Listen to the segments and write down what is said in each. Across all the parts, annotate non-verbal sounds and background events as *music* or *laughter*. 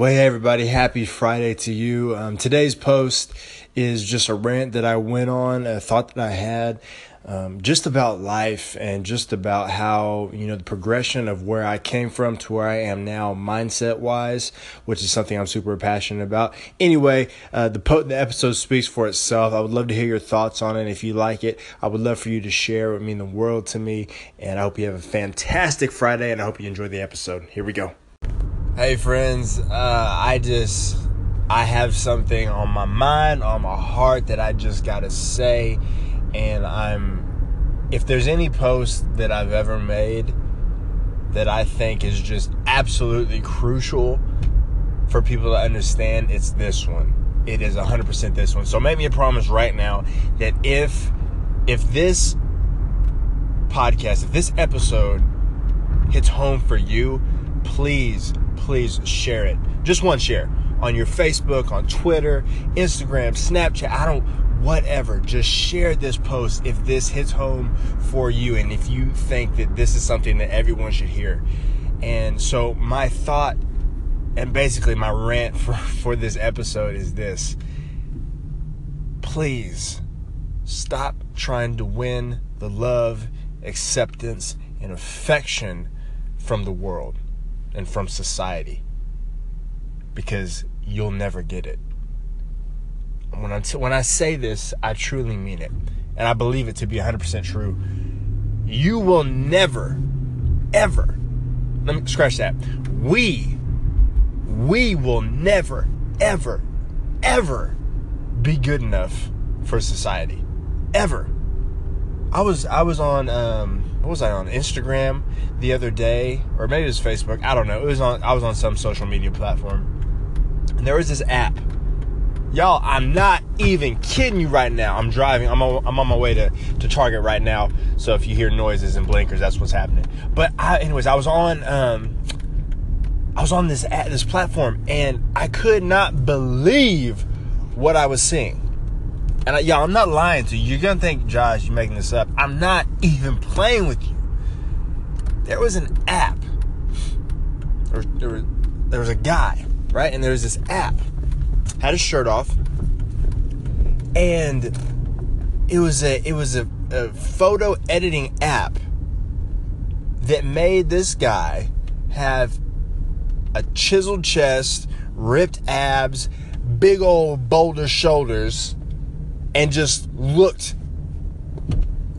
Well, hey everybody, happy Friday to you. Um, today's post is just a rant that I went on, a thought that I had, um, just about life and just about how, you know, the progression of where I came from to where I am now, mindset wise, which is something I'm super passionate about. Anyway, uh, the, po- the episode speaks for itself. I would love to hear your thoughts on it. If you like it, I would love for you to share. It would mean the world to me. And I hope you have a fantastic Friday and I hope you enjoy the episode. Here we go. Hey friends, uh, I just I have something on my mind, on my heart that I just gotta say, and I'm if there's any post that I've ever made that I think is just absolutely crucial for people to understand, it's this one. It is 100% this one. So make me a promise right now that if if this podcast, if this episode hits home for you, please please share it. Just one share on your Facebook, on Twitter, Instagram, Snapchat. I don't, whatever. Just share this post if this hits home for you and if you think that this is something that everyone should hear. And so, my thought and basically my rant *laughs* for, for this episode is this please stop trying to win the love, acceptance, and affection from the world and from society because you'll never get it. When I, when I say this, I truly mean it. And I believe it to be 100% true. You will never, ever, let me scratch that. We, we will never, ever, ever be good enough for society. Ever. I was I was on um, what was I on Instagram the other day, or maybe it was Facebook. I don't know. It was on. I was on some social media platform, and there was this app. Y'all, I'm not even kidding you right now. I'm driving. I'm on, I'm on my way to, to Target right now. So if you hear noises and blinkers, that's what's happening. But I, anyways, I was on um, I was on this app, this platform, and I could not believe what I was seeing and I, y'all, I'm not lying to you. You're gonna think, Josh, you're making this up. I'm not even playing with you. There was an app, or there was, there was a guy, right? And there was this app, had his shirt off, and it was a it was a, a photo editing app that made this guy have a chiseled chest, ripped abs, big old boulder shoulders and just looked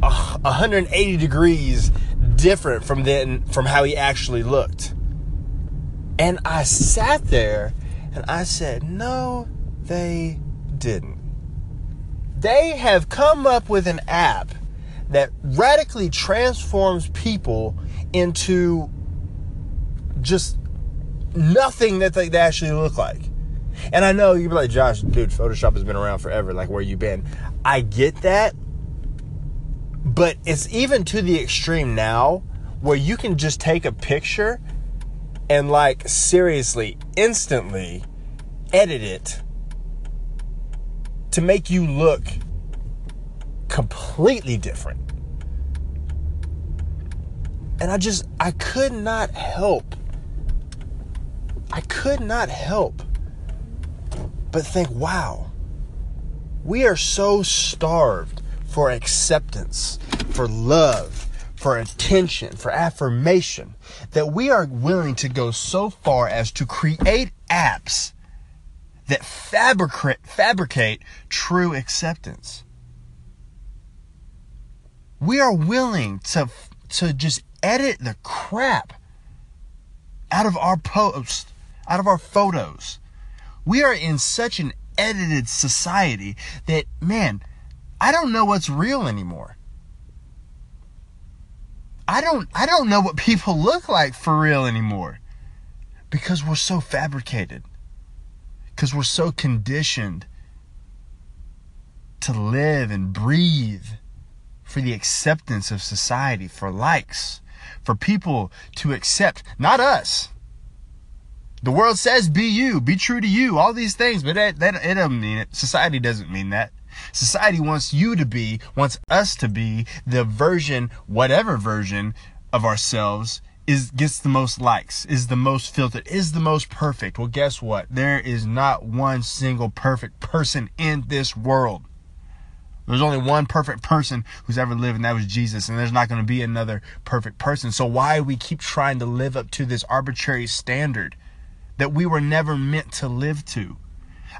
180 degrees different from then from how he actually looked. And I sat there and I said, "No, they didn't. They have come up with an app that radically transforms people into just nothing that they actually look like. And I know you're like, Josh, dude, Photoshop has been around forever. Like, where you been? I get that. But it's even to the extreme now where you can just take a picture and, like, seriously, instantly edit it to make you look completely different. And I just, I could not help. I could not help but think, wow, we are so starved for acceptance, for love, for attention, for affirmation, that we are willing to go so far as to create apps that fabricate, fabricate true acceptance. We are willing to, to just edit the crap out of our posts, out of our photos, we are in such an edited society that, man, I don't know what's real anymore. I don't I don't know what *laughs* people look like for real anymore because we're so fabricated. Cuz we're so conditioned to live and breathe for the acceptance of society, for likes, for people to accept not us, the world says be you, be true to you, all these things, but that, that it doesn't mean it. Society doesn't mean that. Society wants you to be, wants us to be the version, whatever version of ourselves is gets the most likes, is the most filtered, is the most perfect. Well, guess what? There is not one single perfect person in this world. There's only one perfect person who's ever lived, and that was Jesus. And there's not going to be another perfect person. So why we keep trying to live up to this arbitrary standard that we were never meant to live to?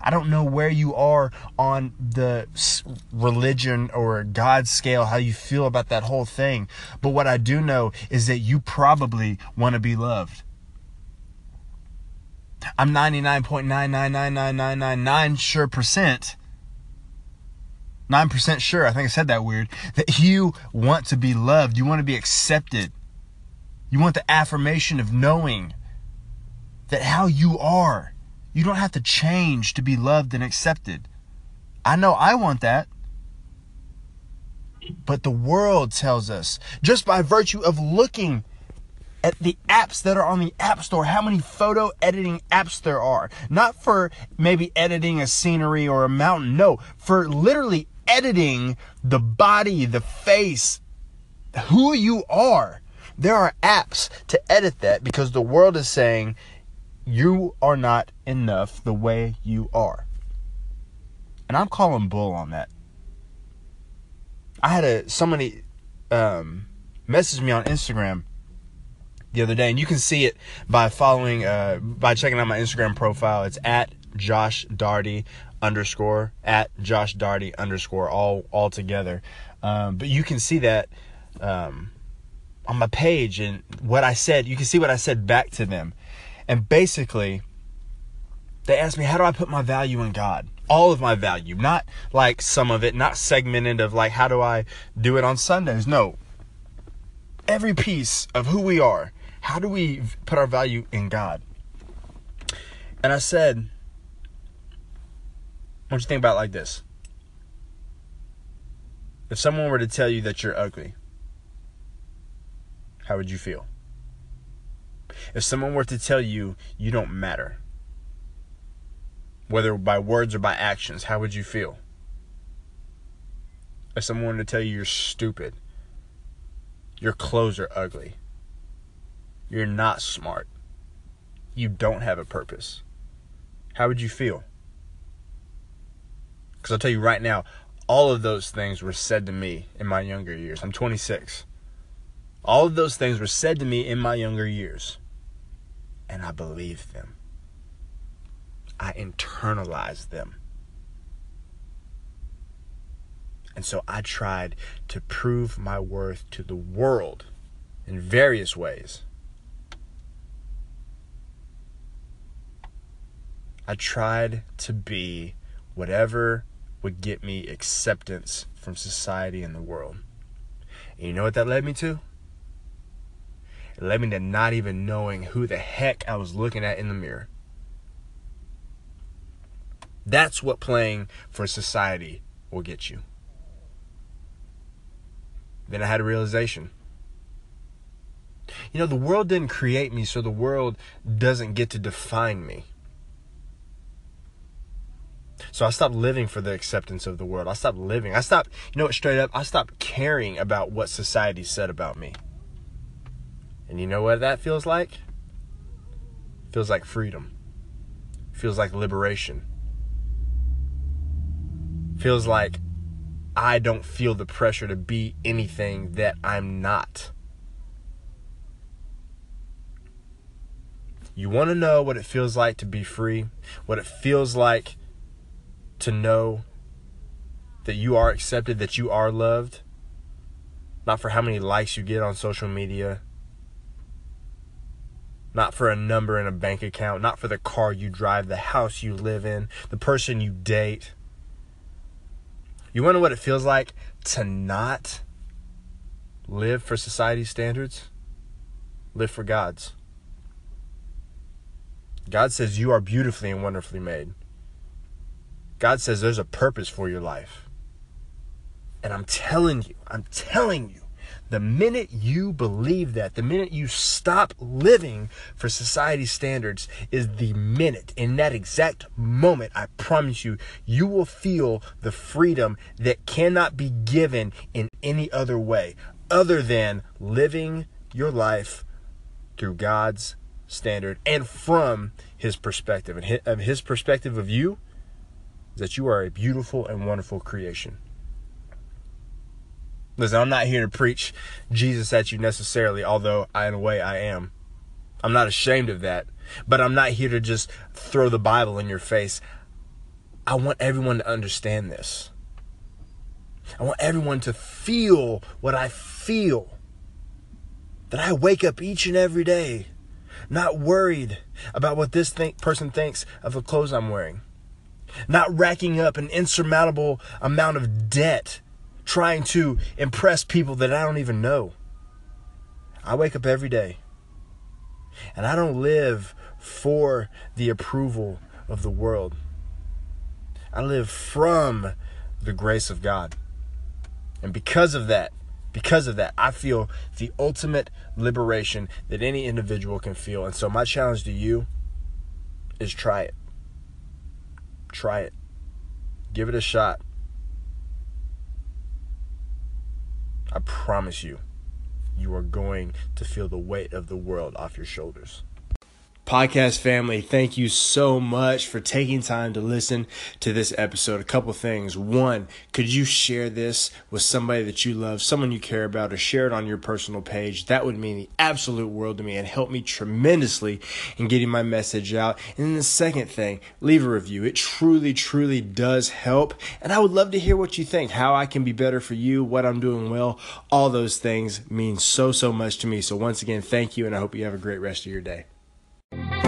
I don't know where you are on the religion or God scale, how you feel about that whole thing. But what I do know is that you probably want to be loved. I'm 99.999999 sure percent 9% sure, I think I said that weird, that you want to be loved. You want to be accepted. You want the affirmation of knowing that how you are you don't have to change to be loved and accepted. I know I want that. But the world tells us, just by virtue of looking at the apps that are on the App Store, how many photo editing apps there are. Not for maybe editing a scenery or a mountain, no, for literally editing the body, the face, who you are. There are apps to edit that because the world is saying you are not enough the way you are. And I'm calling bull on that. I had a somebody um, message me on Instagram the other day, and you can see it by following uh, by checking out my Instagram profile. It's at Josh Darty underscore at Josh Darty underscore all all together. Um, but you can see that um, on my page and what I said. You can see what I said back to them. And basically, they asked me, how do I put my value in God? All of my value, not like some of it, not segmented of like, how do I do it on Sundays? No. Every piece of who we are, how do we put our value in God? And I said, I want you to think about like this. If someone were to tell you that you're ugly, how would you feel? If someone were to tell you you don't matter, whether by words or by actions, how would you feel? If someone were to tell you you're stupid, your clothes are ugly, you're not smart, you don't have a purpose, how would you feel? Because I'll tell you right now, all of those things were said to me in my younger years. I'm 26. All of those things were said to me in my younger years and I believed them. I internalized them. And so I tried to prove my worth to the world in various ways. I tried to be whatever would get me acceptance from society and the world. And you know what that led me to? It led me to not even knowing who the heck I was looking at in the mirror. That's what playing for society will get you. Then I had a realization. You know, the world didn't create me, so the world doesn't get to define me. So I stopped living for the acceptance of the world. I stopped living. I stopped, you know what, straight up, I stopped caring about what society said about me. And you know what that feels like? Feels like freedom. Feels like liberation. Feels like I don't feel the pressure to be anything that I'm not. You want to know what it feels like to be free? What it feels like to know that you are accepted, that you are loved? Not for how many likes you get on social media, not for a number in a bank account, not for the car you drive, the house you live in, the person you date. You wonder what it feels like to not live for society's standards? Live for God's. God says you are beautifully and wonderfully made. God says there's a purpose for your life. And I'm telling you, I'm telling you, the minute you believe that, the minute you stop living for society's standards, is the minute, in that exact moment, I promise you, you will feel the freedom that cannot be given in any other way, other than living your life through God's standard and from his perspective. And his perspective of you is that you are a beautiful and wonderful creation. Listen, I'm not here to preach Jesus at you necessarily, although I, in a way I am. I'm not ashamed of that. But I'm not here to just throw the Bible in your face. I want everyone to understand this. I want everyone to feel what I feel. That I wake up each and every day not worried about what this person thinks of the clothes I'm wearing, not racking up an insurmountable amount of debt trying to impress people that I don't even know. I wake up every day and I don't live for the approval of the world. I live from the grace of God. And because of that, because of that, I feel the ultimate liberation that any individual can feel. And so, my challenge to you is try it. Try it. Give it a shot. I promise you, you are going to feel the weight of the world off your shoulders. Podcast family, thank you so much for taking time to listen to this episode. A couple things. One, could you share this with somebody that you love, someone you care about, or share it on your personal page? That would mean the absolute world to me and help me tremendously in getting my message out. And then the second thing, leave a review. It truly, truly does help. And I would love to hear what you think, how I can be better for you, what I'm doing well. All those things mean so, so much to me. So once again, thank you, and I hope you have a great rest of your day. Bye.